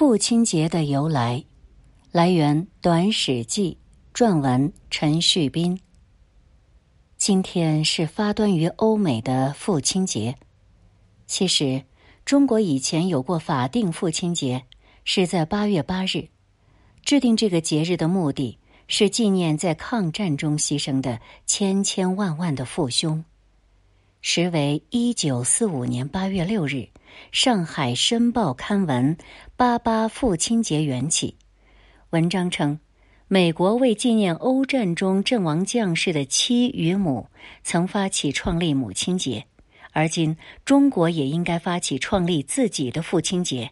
父亲节的由来，来源《短史记》撰文陈旭斌。今天是发端于欧美的父亲节。其实，中国以前有过法定父亲节，是在八月八日。制定这个节日的目的是纪念在抗战中牺牲的千千万万的父兄。时为一九四五年八月六日，上海申报刊文“八八父亲节”缘起。文章称，美国为纪念欧战中阵亡将士的妻与母，曾发起创立母亲节，而今中国也应该发起创立自己的父亲节。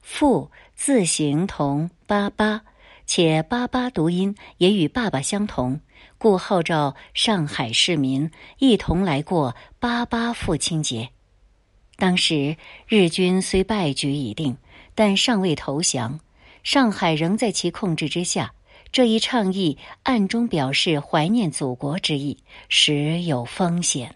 父字形同“八八”。且“八八”读音也与“爸爸”相同，故号召上海市民一同来过“八八父亲节”。当时日军虽败局已定，但尚未投降，上海仍在其控制之下。这一倡议暗中表示怀念祖国之意，实有风险。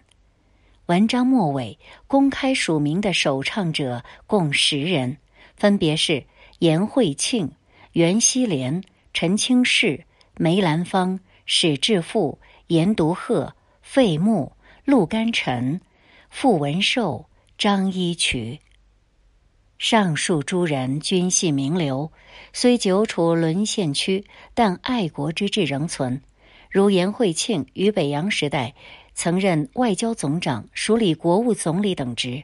文章末尾公开署名的首倡者共十人，分别是严惠庆。袁希濂、陈清士、梅兰芳、史志富、严独鹤、费穆、陆甘臣、傅文寿、张一渠。上述诸人均系名流，虽久处沦陷区，但爱国之志仍存。如严惠庆于北洋时代曾任外交总长、署理国务总理等职。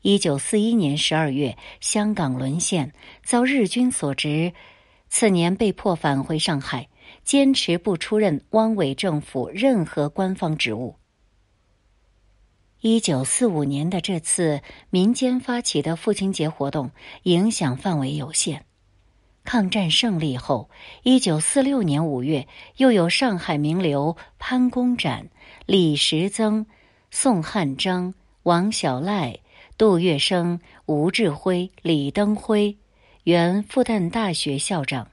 一九四一年十二月，香港沦陷，遭日军所执。次年被迫返回上海，坚持不出任汪伪政府任何官方职务。一九四五年的这次民间发起的父亲节活动影响范围有限。抗战胜利后，一九四六年五月，又有上海名流潘公展、李时增、宋汉章、王小赖、杜月笙、吴志辉、李登辉。原复旦大学校长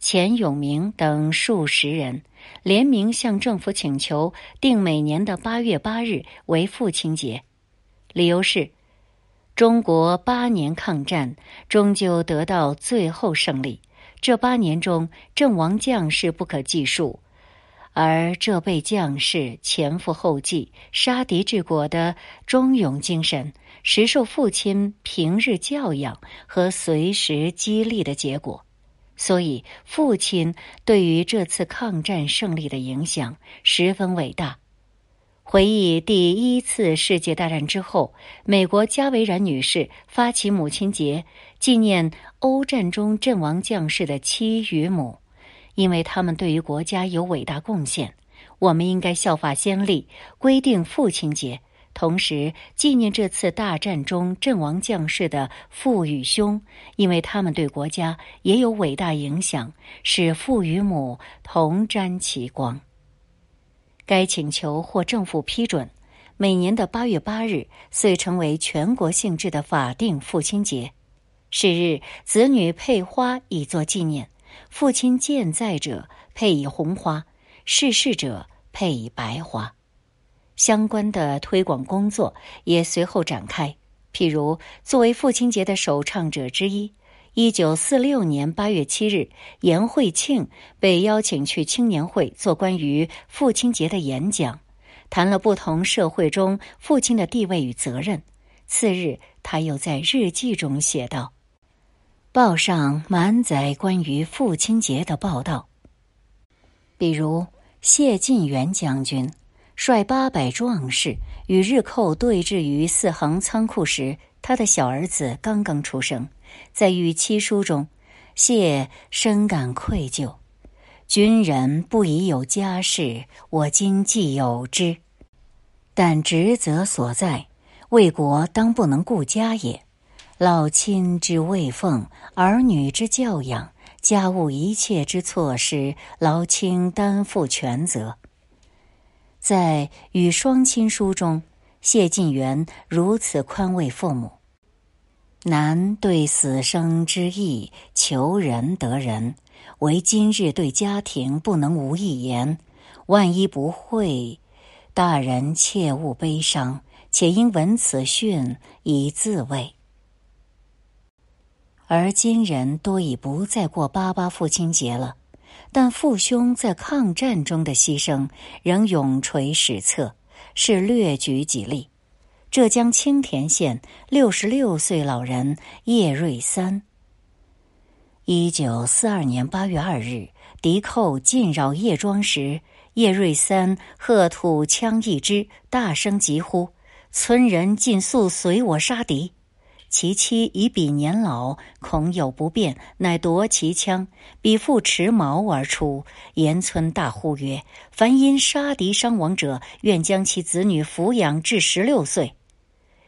钱永明等数十人联名向政府请求定每年的八月八日为父亲节，理由是中国八年抗战终究得到最后胜利，这八年中阵亡将士不可计数，而这辈将士前赴后继、杀敌治国的忠勇精神。实受父亲平日教养和随时激励的结果，所以父亲对于这次抗战胜利的影响十分伟大。回忆第一次世界大战之后，美国加维然女士发起母亲节，纪念欧战中阵亡将士的妻与母，因为他们对于国家有伟大贡献，我们应该效法先例，规定父亲节。同时纪念这次大战中阵亡将士的父与兄，因为他们对国家也有伟大影响，使父与母同沾其光。该请求获政府批准，每年的八月八日遂成为全国性质的法定父亲节。是日，子女配花以作纪念，父亲健在者配以红花，逝世者配以白花。相关的推广工作也随后展开。譬如，作为父亲节的首倡者之一，一九四六年八月七日，严惠庆被邀请去青年会做关于父亲节的演讲，谈了不同社会中父亲的地位与责任。次日，他又在日记中写道：“报上满载关于父亲节的报道，比如谢晋元将军。”率八百壮士与日寇对峙于四行仓库时，他的小儿子刚刚出生。在与妻书中，谢深感愧疚。军人不宜有家室，我今既有之，但职责所在，为国当不能顾家也。老亲之未奉，儿女之教养，家务一切之措施，劳卿担负全责。在与双亲书中，谢晋元如此宽慰父母：“男对死生之意，求人得人；唯今日对家庭不能无一言。万一不会，大人切勿悲伤，且应闻此讯以自慰。”而今人多已不再过八八父亲节了。但父兄在抗战中的牺牲仍永垂史册，是略举几例。浙江青田县六十六岁老人叶瑞三，一九四二年八月二日，敌寇进扰叶庄时，叶瑞三喝吐枪一支，大声疾呼：“村人尽速随我杀敌！”其妻以彼年老，恐有不便，乃夺其枪，彼父持矛而出，沿村大呼曰：“凡因杀敌伤亡者，愿将其子女抚养至十六岁。”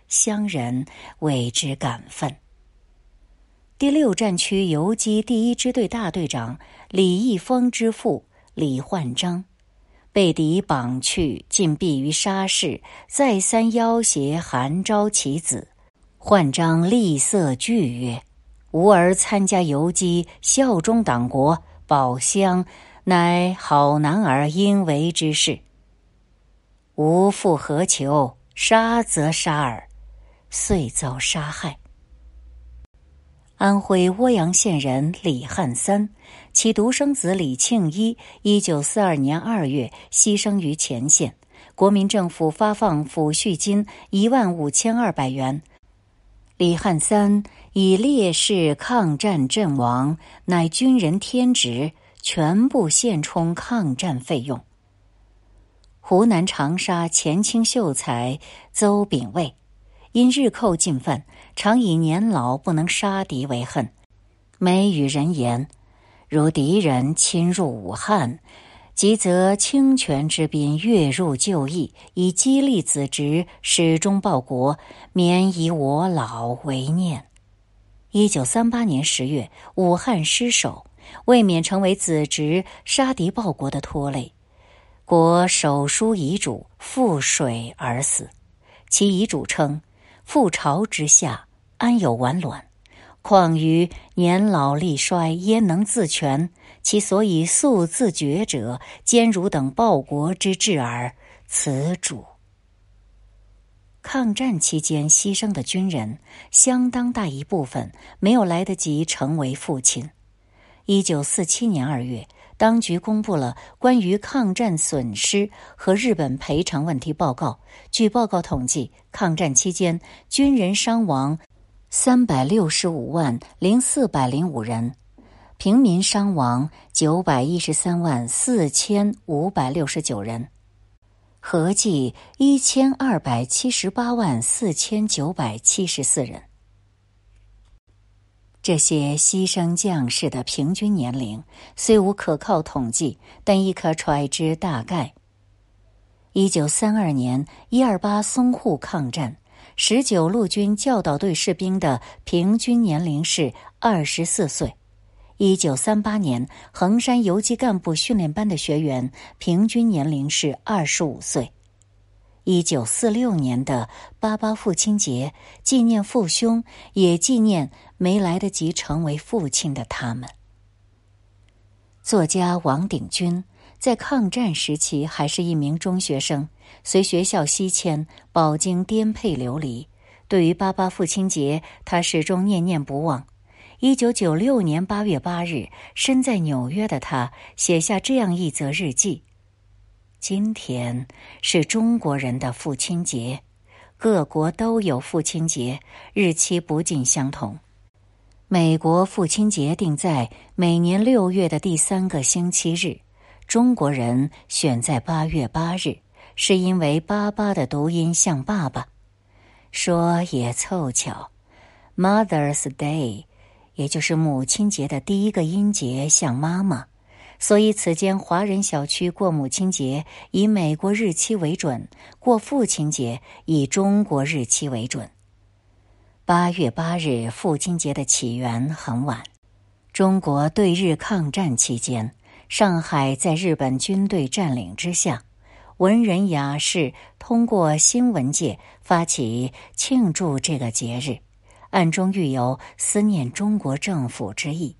乡人为之感愤。第六战区游击第一支队大队长李义峰之父李焕章，被敌绑去，禁闭于沙市，再三要挟韩昭其子。焕章厉色拒曰：“吾儿参加游击，效忠党国，保乡，乃好男儿应为之事。吾复何求？杀则杀耳。”遂遭杀害。安徽涡阳县人李汉三，其独生子李庆一，一九四二年二月牺牲于前线，国民政府发放抚恤金一万五千二百元。李汉三以烈士抗战阵亡，乃军人天职，全部现充抗战费用。湖南长沙前清秀才邹秉卫，因日寇进犯，常以年老不能杀敌为恨，每与人言：如敌人侵入武汉。即则清泉之滨跃入旧义，以激励子侄始终报国，免以我老为念。一九三八年十月，武汉失守，未免成为子侄杀敌报国的拖累。国手书遗嘱，覆水而死。其遗嘱称：“覆巢之下，安有完卵？况于年老力衰，焉能自全？”其所以速自绝者，坚如等报国之志耳。此主抗战期间牺牲的军人，相当大一部分没有来得及成为父亲。一九四七年二月，当局公布了关于抗战损失和日本赔偿问题报告。据报告统计，抗战期间军人伤亡三百六十五万零四百零五人。平民伤亡九百一十三万四千五百六十九人，合计一千二百七十八万四千九百七十四人。这些牺牲将士的平均年龄虽无可靠统计，但亦可揣知大概。一九三二年一二八淞沪抗战，十九路军教导队士兵的平均年龄是二十四岁。一九三八年，衡山游击干部训练班的学员平均年龄是二十五岁。一九四六年的八八父亲节，纪念父兄，也纪念没来得及成为父亲的他们。作家王鼎钧在抗战时期还是一名中学生，随学校西迁，饱经颠沛流离。对于八八父亲节，他始终念念不忘。一九九六年八月八日，身在纽约的他写下这样一则日记：“今天是中国人的父亲节，各国都有父亲节，日期不尽相同。美国父亲节定在每年六月的第三个星期日，中国人选在八月八日，是因为‘八八’的读音像爸爸。说也凑巧，Mother's Day。”也就是母亲节的第一个音节像妈妈，所以此间华人小区过母亲节以美国日期为准，过父亲节以中国日期为准。八月八日父亲节的起源很晚，中国对日抗战期间，上海在日本军队占领之下，文人雅士通过新闻界发起庆祝这个节日。暗中欲有思念中国政府之意。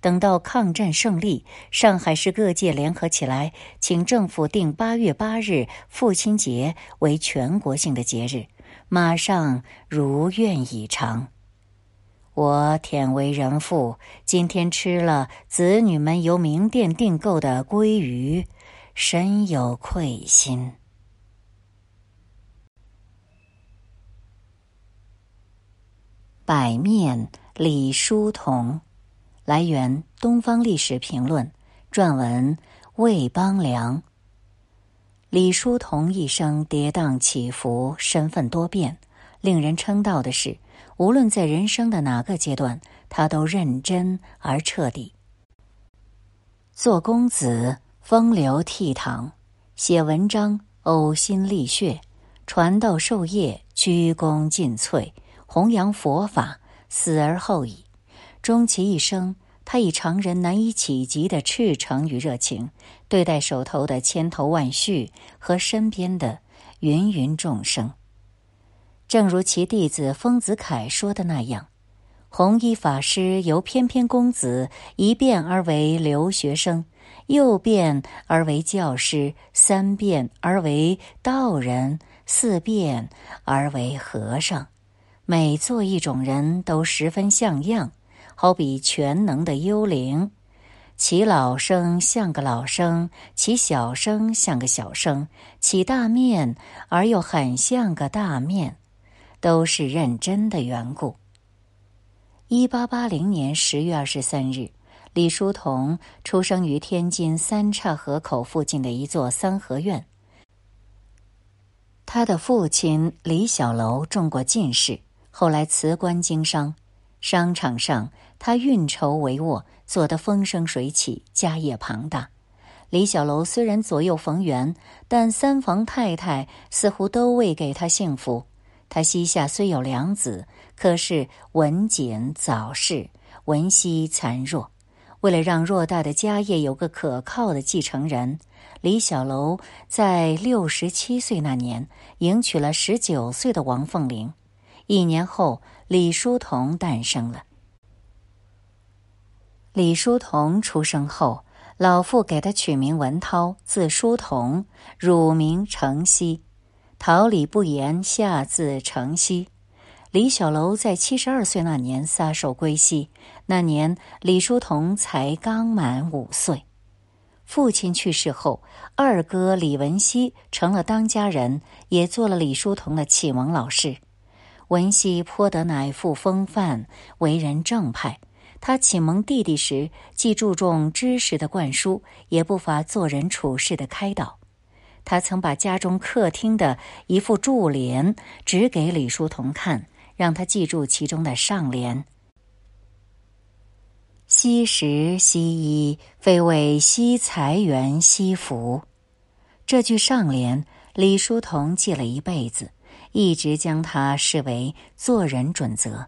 等到抗战胜利，上海市各界联合起来，请政府定八月八日父亲节为全国性的节日，马上如愿以偿。我忝为人父，今天吃了子女们由名店订购的鲑鱼，深有愧心。百面李叔同，来源《东方历史评论》，撰文魏邦良。李叔同一生跌宕起伏，身份多变，令人称道的是。无论在人生的哪个阶段，他都认真而彻底。做公子风流倜傥，写文章呕心沥血，传道授业鞠躬尽瘁，弘扬佛法死而后已。终其一生，他以常人难以企及的赤诚与热情，对待手头的千头万绪和身边的芸芸众生。正如其弟子丰子恺说的那样，弘一法师由翩翩公子一变而为留学生，又变而为教师，三变而为道人，四变而为和尚。每做一种人都十分像样，好比全能的幽灵。其老生像个老生，其小生像个小生，其大面而又很像个大面。都是认真的缘故。一八八零年十月二十三日，李叔同出生于天津三岔河口附近的一座三合院。他的父亲李小楼中过进士，后来辞官经商，商场上他运筹帷幄，做得风生水起，家业庞大。李小楼虽然左右逢源，但三房太太似乎都未给他幸福。他膝下虽有两子，可是文锦早逝，文熙残弱。为了让偌大的家业有个可靠的继承人，李小楼在六十七岁那年迎娶了十九岁的王凤玲。一年后，李叔同诞生了。李叔同出生后，老父给他取名文涛，字叔同，乳名承熙。桃李不言，下自城西。李小楼在七十二岁那年撒手归西。那年李叔同才刚满五岁。父亲去世后，二哥李文熙成了当家人，也做了李叔同的启蒙老师。文熙颇得乃父风范，为人正派。他启蒙弟弟时，既注重知识的灌输，也不乏做人处事的开导。他曾把家中客厅的一副柱联指给李叔同看，让他记住其中的上联：“惜时惜衣，非为惜财源惜福。”这句上联，李叔同记了一辈子，一直将他视为做人准则。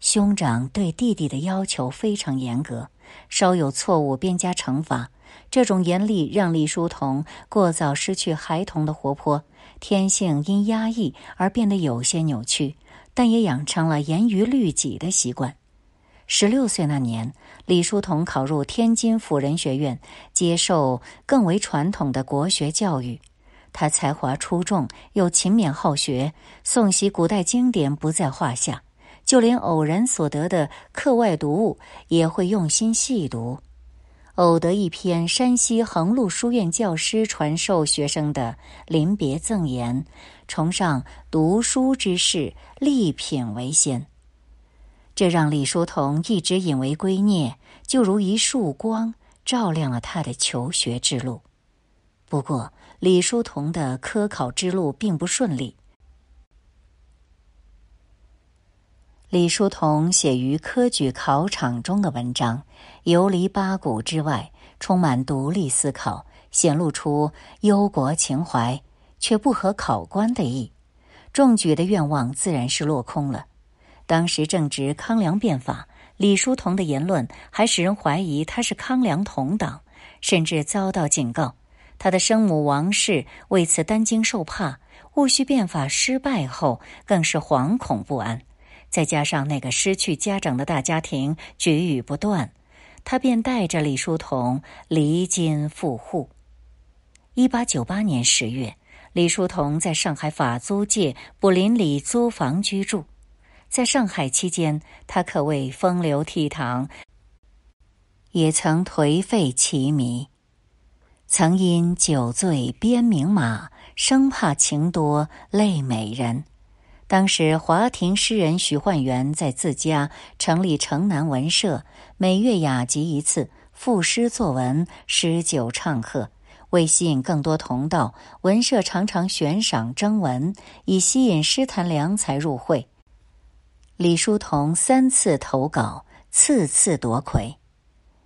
兄长对弟弟的要求非常严格，稍有错误便加惩罚。这种严厉让李叔同过早失去孩童的活泼，天性因压抑而变得有些扭曲，但也养成了严于律己的习惯。十六岁那年，李叔同考入天津辅仁学院，接受更为传统的国学教育。他才华出众，又勤勉好学，诵习古代经典不在话下，就连偶然所得的课外读物也会用心细读。偶得一篇山西横路书院教师传授学生的临别赠言，崇尚读书之士，立品为先。这让李叔同一直引为圭臬，就如一束光，照亮了他的求学之路。不过，李叔同的科考之路并不顺利。李叔同写于科举考场中的文章，游离八股之外，充满独立思考，显露出忧国情怀，却不合考官的意。中举的愿望自然是落空了。当时正值康梁变法，李叔同的言论还使人怀疑他是康梁同党，甚至遭到警告。他的生母王氏为此担惊受怕，戊戌变法失败后，更是惶恐不安。再加上那个失去家长的大家庭举语不断，他便带着李叔同离京赴沪。一八九八年十月，李叔同在上海法租界卜林里租房居住。在上海期间，他可谓风流倜傥，也曾颓废奇迷，曾因酒醉鞭名马，生怕情多累美人。当时华亭诗人许焕元在自家成立城南文社，每月雅集一次，赋诗作文，诗酒唱和。为吸引更多同道，文社常常悬赏征文，以吸引诗坛良才入会。李叔同三次投稿，次次夺魁。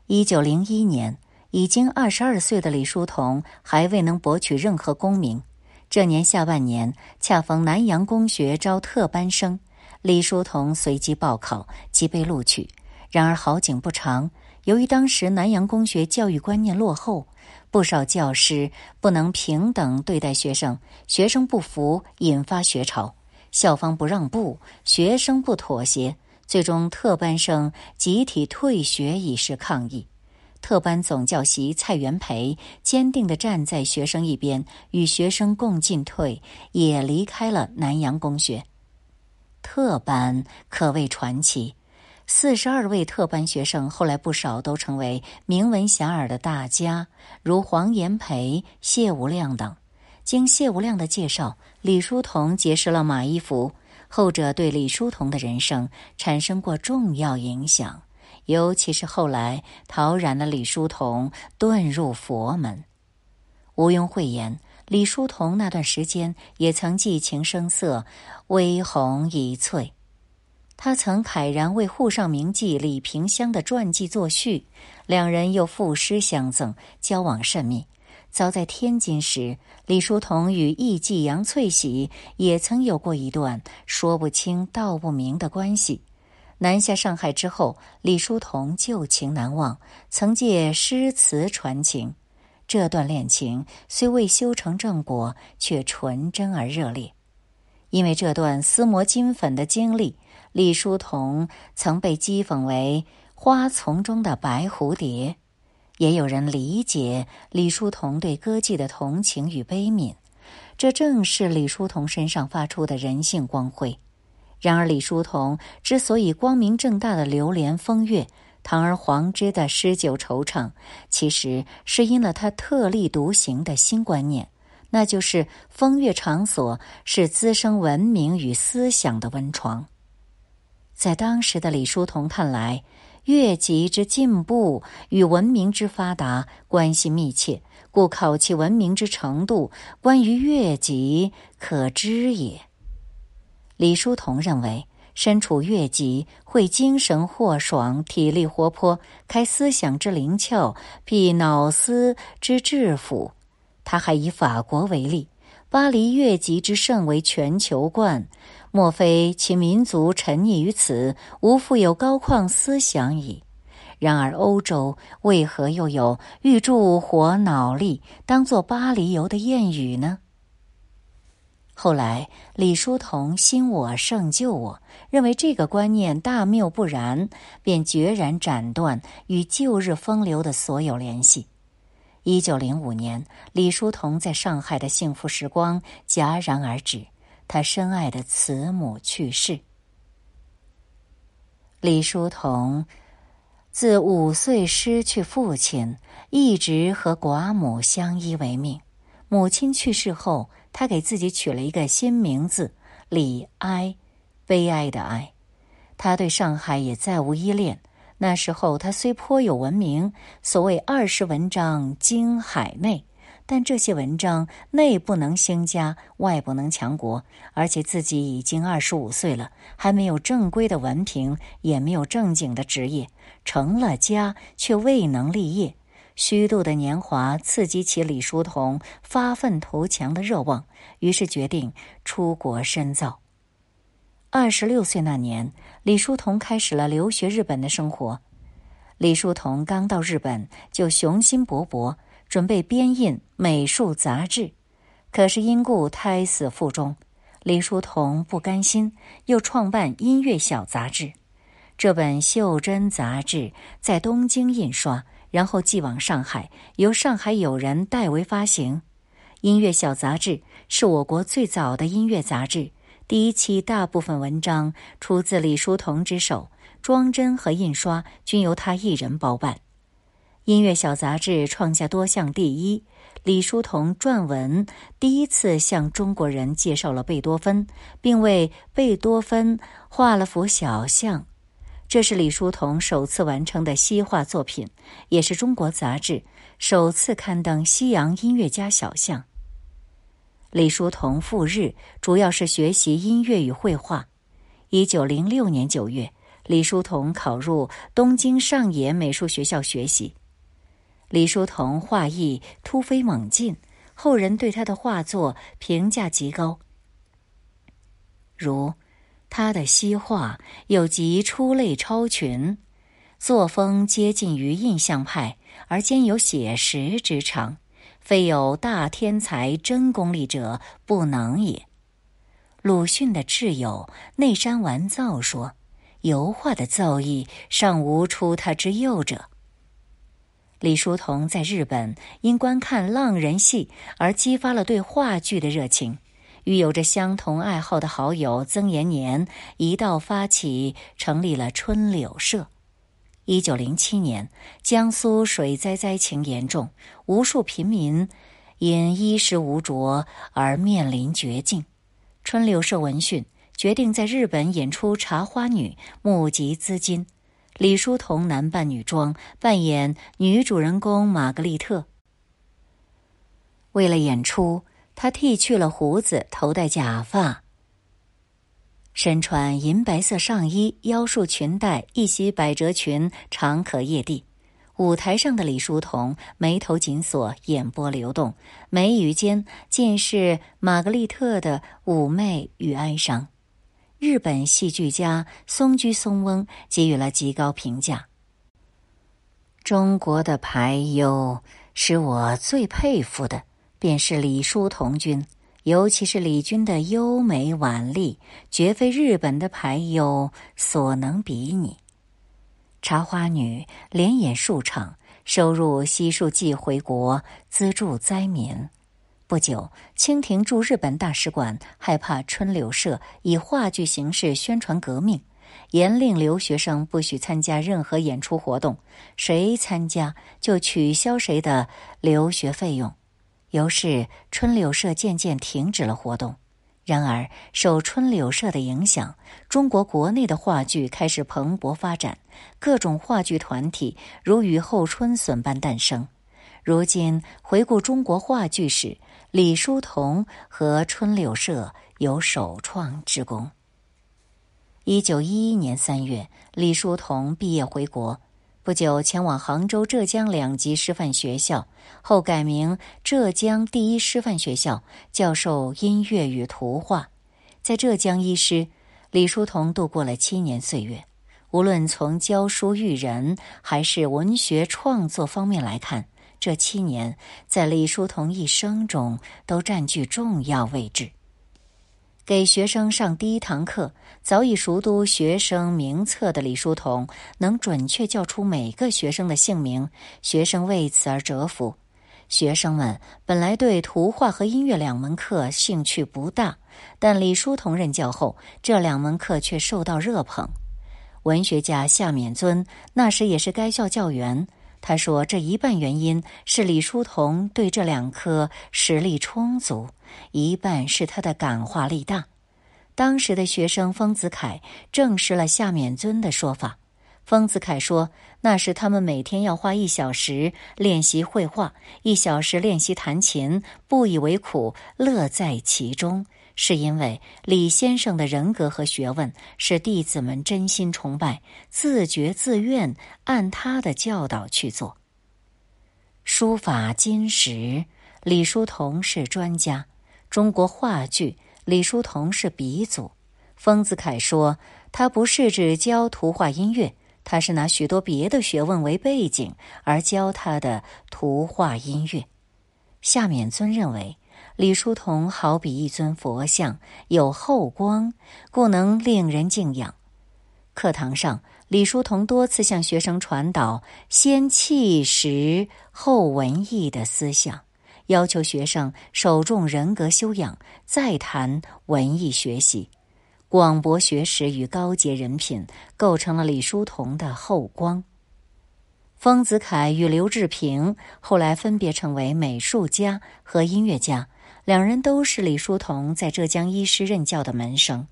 一九零一年，已经二十二岁的李叔同还未能博取任何功名。这年下半年，恰逢南洋公学招特班生，李叔同随即报考，即被录取。然而好景不长，由于当时南洋公学教育观念落后，不少教师不能平等对待学生，学生不服，引发学潮，校方不让步，学生不妥协，最终特班生集体退学以示抗议。特班总教习蔡元培坚定地站在学生一边，与学生共进退，也离开了南洋公学。特班可谓传奇，四十二位特班学生后来不少都成为名闻遐迩的大家，如黄炎培、谢无量等。经谢无量的介绍，李叔同结识了马一浮，后者对李叔同的人生产生过重要影响。尤其是后来陶然的李叔同遁入佛门，毋庸讳言，李叔同那段时间也曾寄情声色，微红一翠。他曾慨然为沪上名妓李萍香的传记作序，两人又赋诗相赠，交往甚密。早在天津时，李叔同与艺妓杨翠喜也曾有过一段说不清道不明的关系。南下上海之后，李叔同旧情难忘，曾借诗词传情。这段恋情虽未修成正果，却纯真而热烈。因为这段撕磨金粉的经历，李叔同曾被讥讽为花丛中的白蝴蝶。也有人理解李叔同对歌妓的同情与悲悯，这正是李叔同身上发出的人性光辉。然而，李叔同之所以光明正大的流连风月，堂而皇之的诗酒惆怅，其实是因了他特立独行的新观念，那就是风月场所是滋生文明与思想的温床。在当时的李叔同看来，越级之进步与文明之发达关系密切，故考其文明之程度，关于越级可知也。李叔同认为，身处越级会精神豁爽，体力活泼，开思想之灵窍，辟脑思之智府。他还以法国为例，巴黎越级之盛为全球冠，莫非其民族沉溺于此，无复有高旷思想矣？然而欧洲为何又有“欲助活脑力，当作巴黎游”的谚语呢？后来，李叔同新我胜旧我，认为这个观念大谬不然，便决然斩断与旧日风流的所有联系。一九零五年，李叔同在上海的幸福时光戛然而止，他深爱的慈母去世。李叔同自五岁失去父亲，一直和寡母相依为命。母亲去世后。他给自己取了一个新名字李哀，悲哀的哀。他对上海也再无依恋。那时候他虽颇有闻名，所谓二十文章惊海内，但这些文章内不能兴家，外不能强国，而且自己已经二十五岁了，还没有正规的文凭，也没有正经的职业，成了家却未能立业。虚度的年华刺激起李叔同发愤图强的热望，于是决定出国深造。二十六岁那年，李叔同开始了留学日本的生活。李叔同刚到日本就雄心勃勃，准备编印美术杂志，可是因故胎死腹中。李叔同不甘心，又创办音乐小杂志。这本袖珍杂志在东京印刷。然后寄往上海，由上海友人代为发行。音乐小杂志是我国最早的音乐杂志，第一期大部分文章出自李叔同之手，装帧和印刷均由他一人包办。音乐小杂志创下多项第一。李叔同撰文第一次向中国人介绍了贝多芬，并为贝多芬画了幅小像。这是李叔同首次完成的西画作品，也是中国杂志首次刊登西洋音乐家小像。李叔同赴日主要是学习音乐与绘画。一九零六年九月，李叔同考入东京上野美术学校学习。李叔同画艺突飞猛进，后人对他的画作评价极高。如他的西画有极出类超群，作风接近于印象派，而兼有写实之长，非有大天才真功力者不能也。鲁迅的挚友内山完造说：“油画的造诣尚无出他之右者。”李叔同在日本因观看浪人戏而激发了对话剧的热情，与有着相同爱好的好友曾延年一道发起成立了春柳社。一九零七年，江苏水灾灾情严重，无数平民因衣食无着而面临绝境。春柳社闻讯，决定在日本演出《茶花女》，募集资金。李叔同男扮女装，扮演女主人公玛格丽特。为了演出，他剃去了胡子，头戴假发，身穿银白色上衣，腰束裙带，一袭百褶裙，长可曳地。舞台上的李叔同眉头紧锁，眼波流动，眉宇间尽是玛格丽特的妩媚与哀伤。日本戏剧家松居松翁给予了极高评价。中国的排忧是我最佩服的便是李叔同君，尤其是李君的优美婉丽，绝非日本的排优所能比拟。茶花女连演数场，收入悉数寄回国，资助灾民。不久，清廷驻日本大使馆害怕春柳社以话剧形式宣传革命，严令留学生不许参加任何演出活动，谁参加就取消谁的留学费用。由是春柳社渐渐停止了活动。然而，受春柳社的影响，中国国内的话剧开始蓬勃发展，各种话剧团体如雨后春笋般诞生。如今回顾中国话剧史。李叔同和春柳社有首创之功。一九一一年三月，李叔同毕业回国，不久前往杭州浙江两级师范学校，后改名浙江第一师范学校，教授音乐与图画。在浙江一师，李叔同度过了七年岁月。无论从教书育人，还是文学创作方面来看。这七年，在李叔同一生中都占据重要位置。给学生上第一堂课，早已熟读学生名册的李叔同，能准确叫出每个学生的姓名，学生为此而折服。学生们本来对图画和音乐两门课兴趣不大，但李叔同任教后，这两门课却受到热捧。文学家夏勉尊那时也是该校教员。他说：“这一半原因是李叔同对这两科实力充足，一半是他的感化力大。”当时的学生丰子恺证实了夏勉尊的说法。丰子恺说：“那是他们每天要花一小时练习绘画，一小时练习弹琴，不以为苦，乐在其中。”是因为李先生的人格和学问使弟子们真心崇拜，自觉自愿按他的教导去做。书法金石，李叔同是专家；中国话剧，李叔同是鼻祖。丰子恺说，他不是只教图画音乐，他是拿许多别的学问为背景而教他的图画音乐。夏勉尊认为。李叔同好比一尊佛像，有后光，故能令人敬仰。课堂上，李叔同多次向学生传导“先气实后文艺”的思想，要求学生首重人格修养，再谈文艺学习。广博学识与高洁人品，构成了李叔同的后光。丰子恺与刘志平后来分别成为美术家和音乐家，两人都是李叔同在浙江医师任教的门生。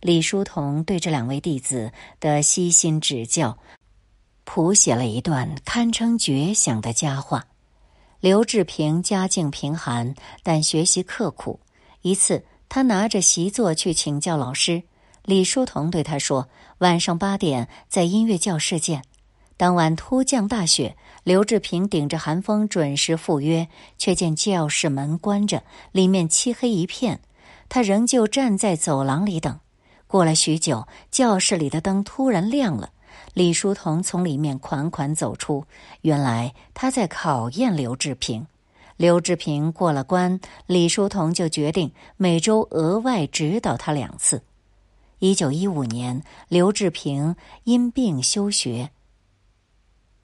李叔同对这两位弟子的悉心指教，谱写了一段堪称绝响的佳话。刘志平家境贫寒，但学习刻苦。一次，他拿着习作去请教老师，李叔同对他说：“晚上八点在音乐教室见。”当晚突降大雪，刘志平顶着寒风准时赴约，却见教室门关着，里面漆黑一片。他仍旧站在走廊里等。过了许久，教室里的灯突然亮了，李叔同从里面款款走出。原来他在考验刘志平。刘志平过了关，李叔同就决定每周额外指导他两次。一九一五年，刘志平因病休学。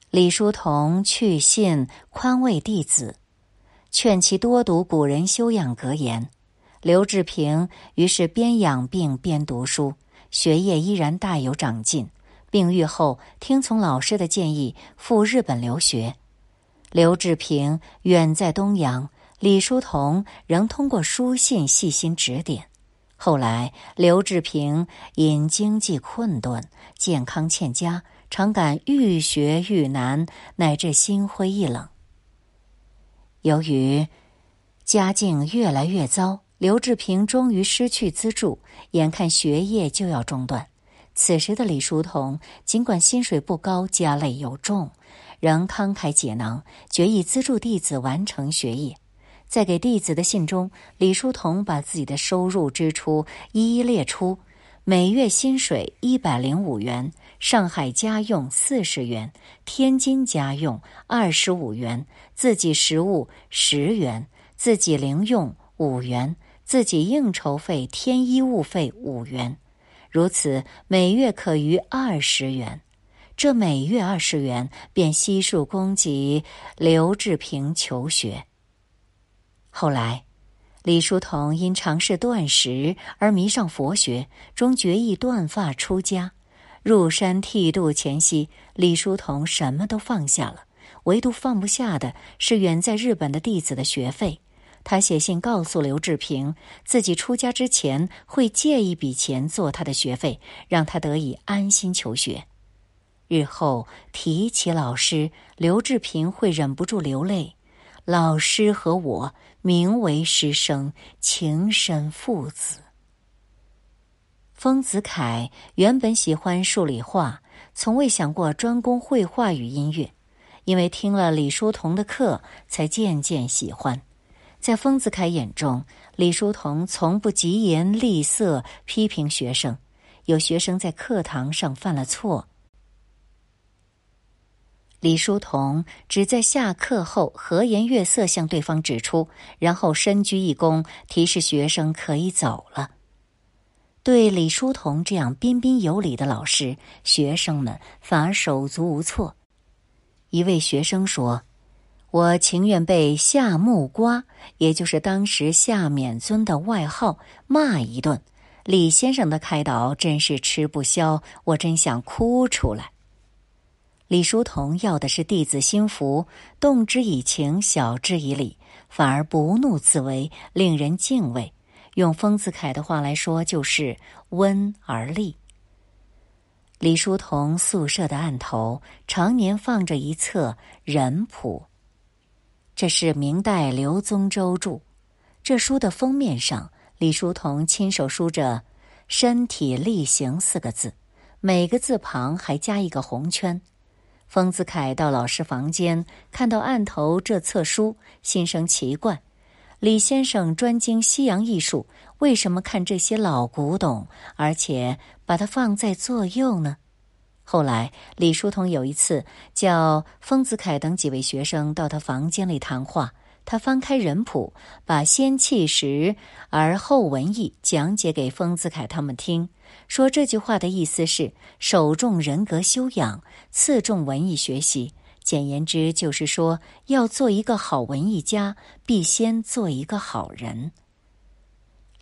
李叔同去信宽慰弟子，劝其多读古人修养格言。刘志平于是边养病边读书，学业依然大有长进。病愈后，听从老师的建议赴日本留学。刘志平远在东洋，李叔同仍通过书信细心指点。后来，刘志平因经济困顿，健康欠佳。常感愈学愈难，乃至心灰意冷。由于家境越来越糟，刘志平终于失去资助，眼看学业就要中断。此时的李叔同尽管薪水不高，家累又重，仍慷慨解囊，决意资助弟子完成学业。在给弟子的信中，李叔同把自己的收入支出一一列出：每月薪水一百零五元。上海家用四十元，天津家用二十五元，自己食物十元，自己零用五元，自己应酬费添衣物费五元，如此每月可余二十元。这每月二十元便悉数供给刘志平求学。后来，李叔同因尝试断食而迷上佛学，终决意断发出家。入山剃度前夕，李叔同什么都放下了，唯独放不下的是远在日本的弟子的学费。他写信告诉刘志平，自己出家之前会借一笔钱做他的学费，让他得以安心求学。日后提起老师，刘志平会忍不住流泪。老师和我名为师生，情深父子。丰子恺原本喜欢数理化，从未想过专攻绘画与音乐，因为听了李叔同的课，才渐渐喜欢。在丰子恺眼中，李叔同从不疾言厉色批评学生，有学生在课堂上犯了错，李叔同只在下课后和颜悦色向对方指出，然后深鞠一躬，提示学生可以走了。对李叔同这样彬彬有礼的老师，学生们反而手足无措。一位学生说：“我情愿被夏木瓜，也就是当时夏勉尊的外号，骂一顿。李先生的开导真是吃不消，我真想哭出来。”李叔同要的是弟子心服，动之以情，晓之以理，反而不怒自威，令人敬畏。用丰子恺的话来说，就是温而立。李叔同宿舍的案头常年放着一册人谱，这是明代刘宗周著。这书的封面上，李叔同亲手书着“身体力行”四个字，每个字旁还加一个红圈。丰子恺到老师房间，看到案头这册书，心生奇怪。李先生专精西洋艺术，为什么看这些老古董，而且把它放在左右呢？后来，李叔同有一次叫丰子恺等几位学生到他房间里谈话，他翻开人谱，把“先气时而后文艺”讲解给丰子恺他们听，说这句话的意思是首重人格修养，次重文艺学习。简言之，就是说，要做一个好文艺家，必先做一个好人。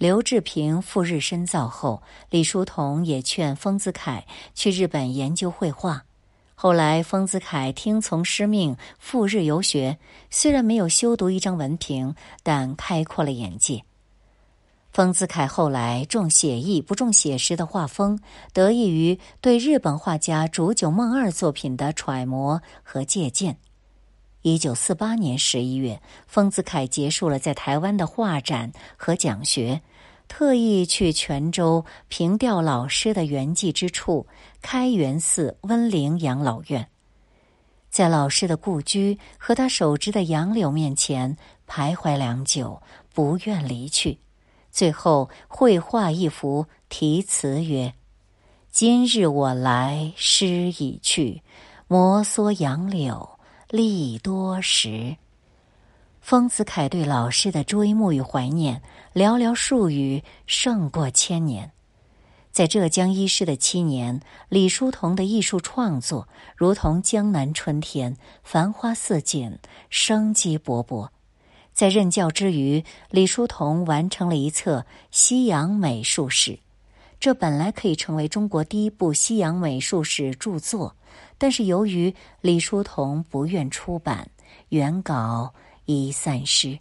刘志平赴日深造后，李叔同也劝丰子恺去日本研究绘画。后来，丰子恺听从师命赴日游学，虽然没有修读一张文凭，但开阔了眼界。丰子恺后来重写意不重写实的画风，得益于对日本画家竹久梦二作品的揣摩和借鉴。一九四八年十一月，丰子恺结束了在台湾的画展和讲学。特意去泉州凭吊老师的圆寂之处开元寺温陵养老院，在老师的故居和他手植的杨柳面前徘徊良久，不愿离去。最后绘画一幅，题词曰：“今日我来，诗已去，摩挲杨柳历多时。”丰子恺对老师的追慕与怀念，寥寥数语胜过千年。在浙江一师的七年，李叔同的艺术创作如同江南春天，繁花似锦，生机勃勃。在任教之余，李叔同完成了一册西洋美术史，这本来可以成为中国第一部西洋美术史著作，但是由于李叔同不愿出版原稿。已散失。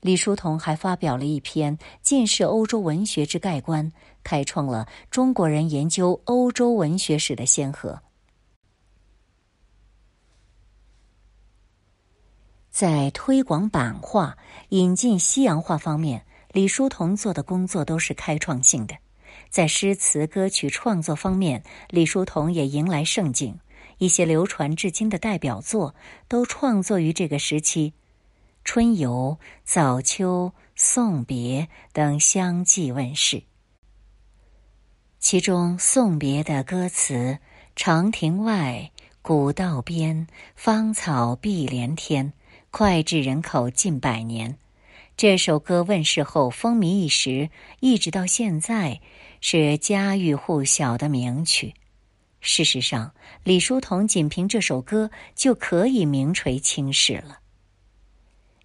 李叔同还发表了一篇《近世欧洲文学之概观》，开创了中国人研究欧洲文学史的先河。在推广版画、引进西洋画方面，李叔同做的工作都是开创性的。在诗词歌曲创作方面，李叔同也迎来盛景，一些流传至今的代表作都创作于这个时期。春游、早秋、送别等相继问世。其中，送别的歌词“长亭外，古道边，芳草碧连天”，脍炙人口近百年。这首歌问世后风靡一时，一直到现在是家喻户晓的名曲。事实上，李叔同仅凭这首歌就可以名垂青史了。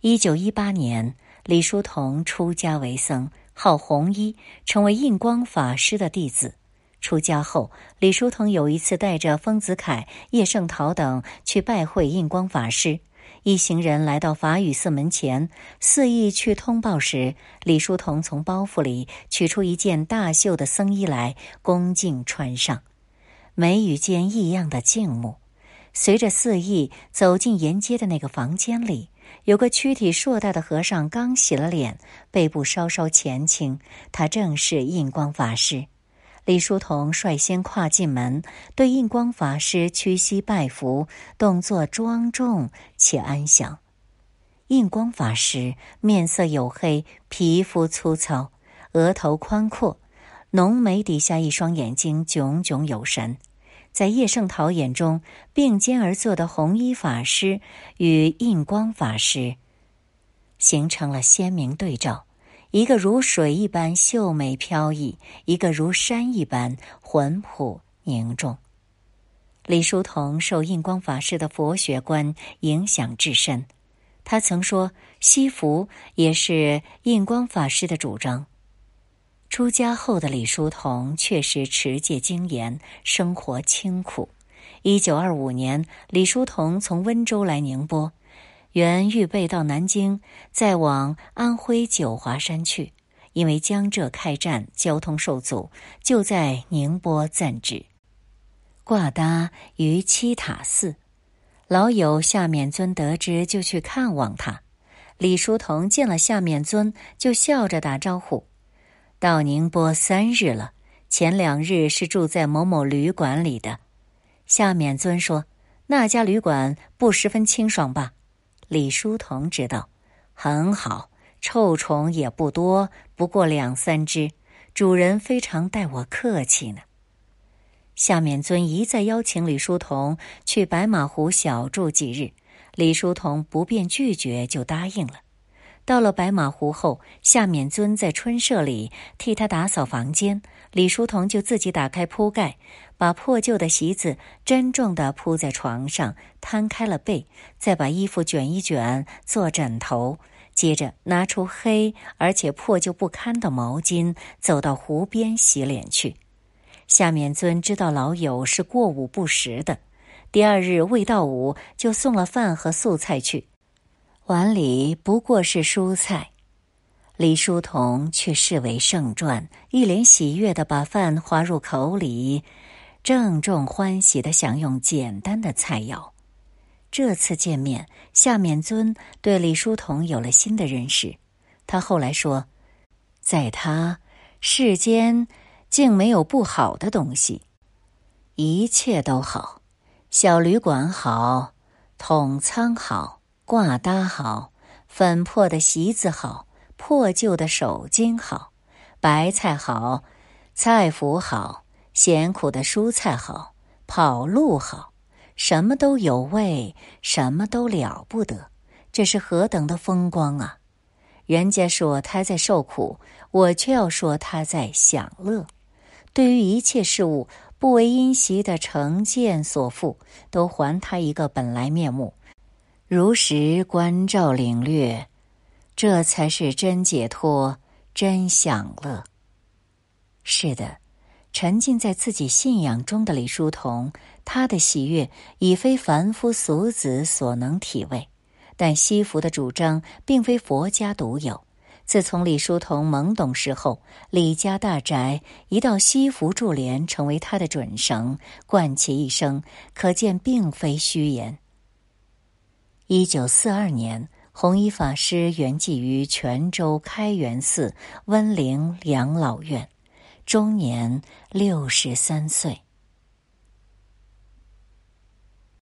一九一八年，李叔同出家为僧，号弘一，成为印光法师的弟子。出家后，李叔同有一次带着丰子恺、叶圣陶等去拜会印光法师。一行人来到法雨寺门前，肆意去通报时，李叔同从包袱里取出一件大袖的僧衣来，恭敬穿上。眉宇间异样的静穆。随着肆意走进沿街的那个房间里。有个躯体硕大的和尚刚洗了脸，背部稍稍前倾，他正是印光法师。李叔同率先跨进门，对印光法师屈膝拜服，动作庄重且安详。印光法师面色黝黑，皮肤粗糙，额头宽阔，浓眉底下一双眼睛炯炯有神。在叶圣陶眼中，并肩而坐的红衣法师与印光法师形成了鲜明对照：一个如水一般秀美飘逸，一个如山一般浑朴凝重。李叔同受印光法师的佛学观影响至深，他曾说：“西服也是印光法师的主张。”出家后的李叔同确实持戒精严，生活清苦。一九二五年，李叔同从温州来宁波，原预备到南京，再往安徽九华山去。因为江浙开战，交通受阻，就在宁波暂止，挂搭于七塔寺。老友夏勉尊得知，就去看望他。李叔同见了夏勉尊，就笑着打招呼。到宁波三日了，前两日是住在某某旅馆里的。夏勉尊说：“那家旅馆不十分清爽吧？”李叔同知道，很好，臭虫也不多，不过两三只。主人非常待我客气呢。夏勉尊一再邀请李叔同去白马湖小住几日，李叔同不便拒绝，就答应了。到了白马湖后，夏勉尊在春舍里替他打扫房间，李叔同就自己打开铺盖，把破旧的席子珍重地铺在床上，摊开了被，再把衣服卷一卷做枕头，接着拿出黑而且破旧不堪的毛巾，走到湖边洗脸去。夏勉尊知道老友是过午不食的，第二日未到午就送了饭和素菜去，碗里不过是蔬菜。李叔同却视为圣传，一脸喜悦的把饭划入口里，郑重欢喜的享用简单的菜肴。这次见面，夏面尊对李叔同有了新的认识。他后来说，在他世间。竟没有不好的东西，一切都好。小旅馆好，统仓好，挂搭好，粉破的席子好，破旧的手巾好，白菜好，菜脯好，咸苦的蔬菜好，跑路好，什么都有味，什么都了不得。这是何等的风光啊！人家说他在受苦，我却要说他在享乐。对于一切事物，不为因习的成见所缚，都还他一个本来面目，如实关照领略，这才是真解脱、真享乐。是的，沉浸在自己信仰中的李叔同，他的喜悦已非凡夫俗子所能体味。但西服的主张并非佛家独有。自从李叔同懵懂时候，李家大宅一道西服柱帘成为他的准绳，贯其一生，可见并非虚言。一九四二年，弘一法师圆寂于泉州开元寺温陵养老院，终年六十三岁。